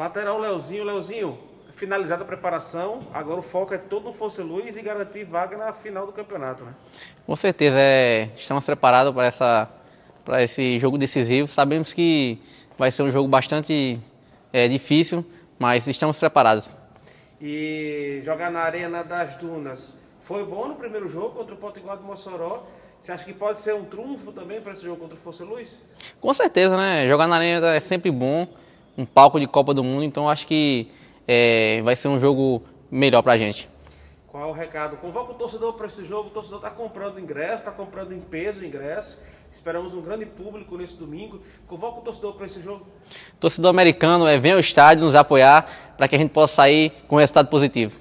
Lateral Leozinho, Leozinho, finalizada a preparação, agora o foco é todo no Força Luz e garantir vaga na final do campeonato, né? Com certeza, é, estamos preparados para, essa, para esse jogo decisivo. Sabemos que vai ser um jogo bastante é, difícil, mas estamos preparados. E jogar na Arena das Dunas foi bom no primeiro jogo contra o Potiguar do Mossoró. Você acha que pode ser um trunfo também para esse jogo contra o Força Luz? Com certeza, né? Jogar na Arena é sempre bom, um palco de Copa do Mundo, então acho que é, vai ser um jogo melhor para a gente. Qual é o recado? Convoca o torcedor para esse jogo. O torcedor está comprando ingresso, está comprando em peso ingresso. Esperamos um grande público nesse domingo. Convoca o torcedor para esse jogo. Torcedor americano, é, vem ao estádio nos apoiar para que a gente possa sair com um resultado positivo.